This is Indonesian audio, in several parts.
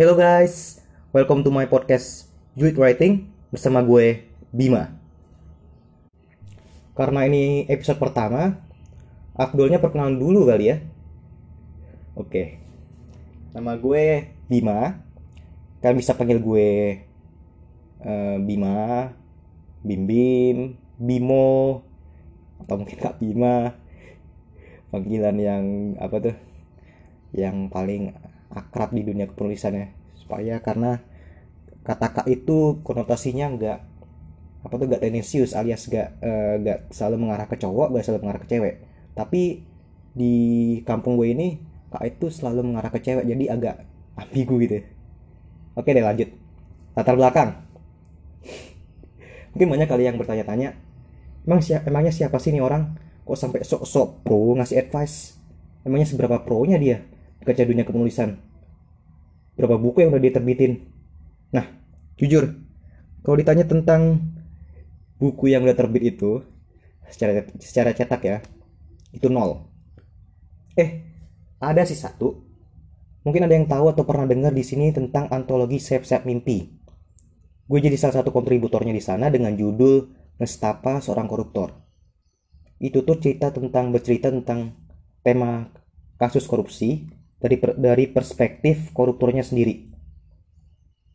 Hello guys, welcome to my podcast Juit Writing bersama gue Bima. Karena ini episode pertama, Abdulnya perkenalan dulu kali ya. Oke, nama gue Bima. Kalian bisa panggil gue uh, Bima, Bim Bim, Bimo, atau mungkin Kak Bima. Panggilan yang apa tuh? Yang paling akrab di dunia kepenulisannya. Supaya karena kata kak itu konotasinya enggak apa tuh enggak tendensius alias enggak uh, selalu mengarah ke cowok enggak selalu mengarah ke cewek. Tapi di kampung gue ini kak itu selalu mengarah ke cewek jadi agak ambigu gitu oke deh lanjut. Latar belakang. Mungkin banyak kali yang bertanya-tanya emang siapa emangnya siapa sih ini orang? Kok sampai sok-sok pro ngasih advice? Emangnya seberapa pro nya dia kaca dunia kepenulisan. Berapa buku yang udah dia terbitin nah jujur kalau ditanya tentang buku yang udah terbit itu secara secara cetak ya itu nol. Eh ada sih satu. Mungkin ada yang tahu atau pernah dengar di sini tentang antologi Sep Sep Mimpi. Gue jadi salah satu kontributornya di sana dengan judul Nestapa Seorang Koruptor. Itu tuh cerita tentang bercerita tentang tema kasus korupsi dari dari perspektif koruptornya sendiri.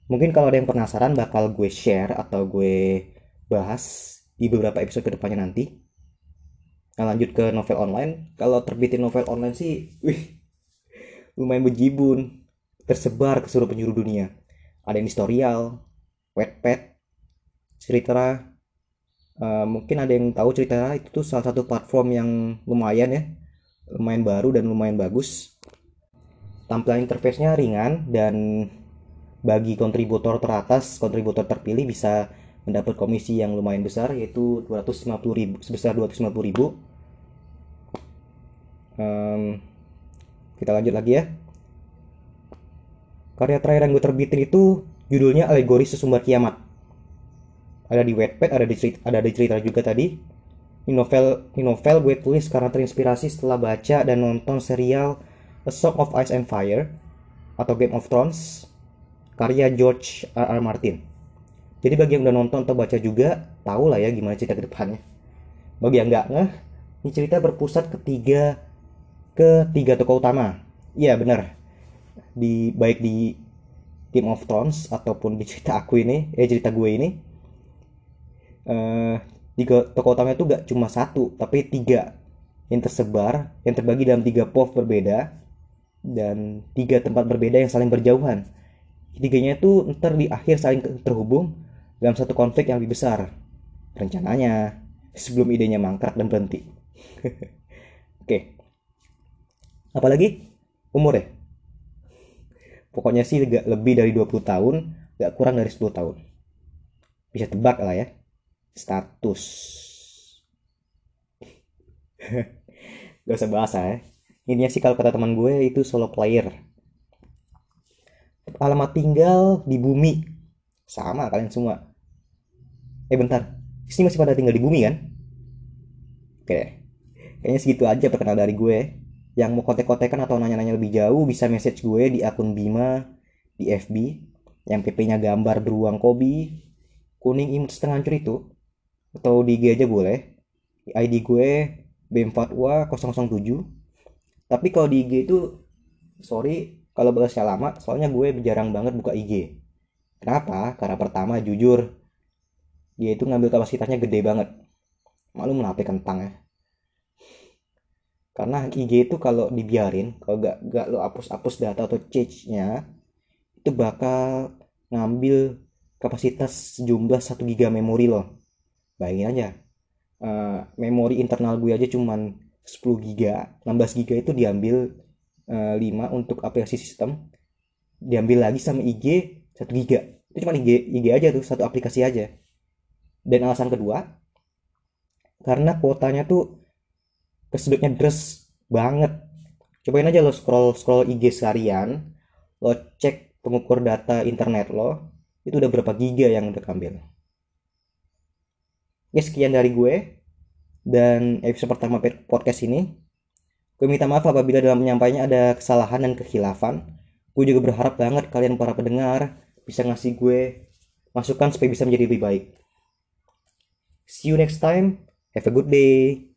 Mungkin kalau ada yang penasaran bakal gue share atau gue bahas di beberapa episode ke depannya nanti. Nah lanjut ke novel online. Kalau terbitin novel online sih, wih, lumayan bejibun. Tersebar ke seluruh penjuru dunia. Ada yang historial, Wattpad, cerita uh, mungkin ada yang tahu cerita itu tuh salah satu platform yang lumayan ya lumayan baru dan lumayan bagus tampilan interface-nya ringan dan bagi kontributor teratas, kontributor terpilih bisa mendapat komisi yang lumayan besar yaitu 250 ribu sebesar 250 ribu. Um, kita lanjut lagi ya. Karya terakhir yang gue terbitin itu judulnya alegori sesumber kiamat. Ada di Wattpad ada di cerita, ada di cerita juga tadi. Ini novel ini novel gue tulis karena terinspirasi setelah baca dan nonton serial A Song of Ice and Fire atau Game of Thrones karya George R. R. Martin. Jadi bagi yang udah nonton atau baca juga, tahu lah ya gimana cerita ke depannya. Bagi yang nggak ngeh, ini cerita berpusat ketiga ke tiga tokoh utama. Iya benar. Di baik di Game of Thrones ataupun di cerita aku ini, eh cerita gue ini, uh, tiga tokoh utama itu gak cuma satu, tapi tiga yang tersebar, yang terbagi dalam tiga pov berbeda dan tiga tempat berbeda yang saling berjauhan. Ketiganya itu ntar di akhir saling terhubung dalam satu konflik yang lebih besar. Rencananya sebelum idenya mangkrak dan berhenti. Oke. Apalagi umur ya. Pokoknya sih gak lebih dari 20 tahun, gak kurang dari 10 tahun. Bisa tebak lah ya. Status. gak usah bahasa ya ini sih kalau kata teman gue itu solo player. Alamat tinggal di bumi. Sama kalian semua. Eh bentar. Sini masih pada tinggal di bumi kan? Oke. Kayaknya segitu aja perkenal dari gue. Yang mau kontek-kontekan atau nanya-nanya lebih jauh bisa message gue di akun Bima di FB yang PP-nya gambar beruang kobi. Kuning imut setengah hancur itu. Atau di IG aja boleh. ID gue BM4WA 007 tapi kalau di IG itu sorry kalau balasnya lama soalnya gue jarang banget buka IG kenapa? Karena pertama jujur dia itu ngambil kapasitasnya gede banget. Malu menape kentang ya. Karena IG itu kalau dibiarin kalau gak, gak lo hapus-hapus data atau change-nya itu bakal ngambil kapasitas sejumlah 1 giga memori lo. Bayangin aja uh, memori internal gue aja cuman 10 giga. 16 giga itu diambil uh, eh, 5 untuk aplikasi sistem. Diambil lagi sama IG 1 giga. Itu cuma IG, IG aja tuh satu aplikasi aja. Dan alasan kedua karena kuotanya tuh kesedutnya dress banget. Cobain aja lo scroll scroll IG seharian lo cek pengukur data internet lo itu udah berapa giga yang udah ambil ya sekian dari gue dan episode pertama podcast ini. Gue minta maaf apabila dalam menyampaikannya ada kesalahan dan kekhilafan. gue juga berharap banget kalian para pendengar bisa ngasih gue masukan supaya bisa menjadi lebih baik see you next time have a good day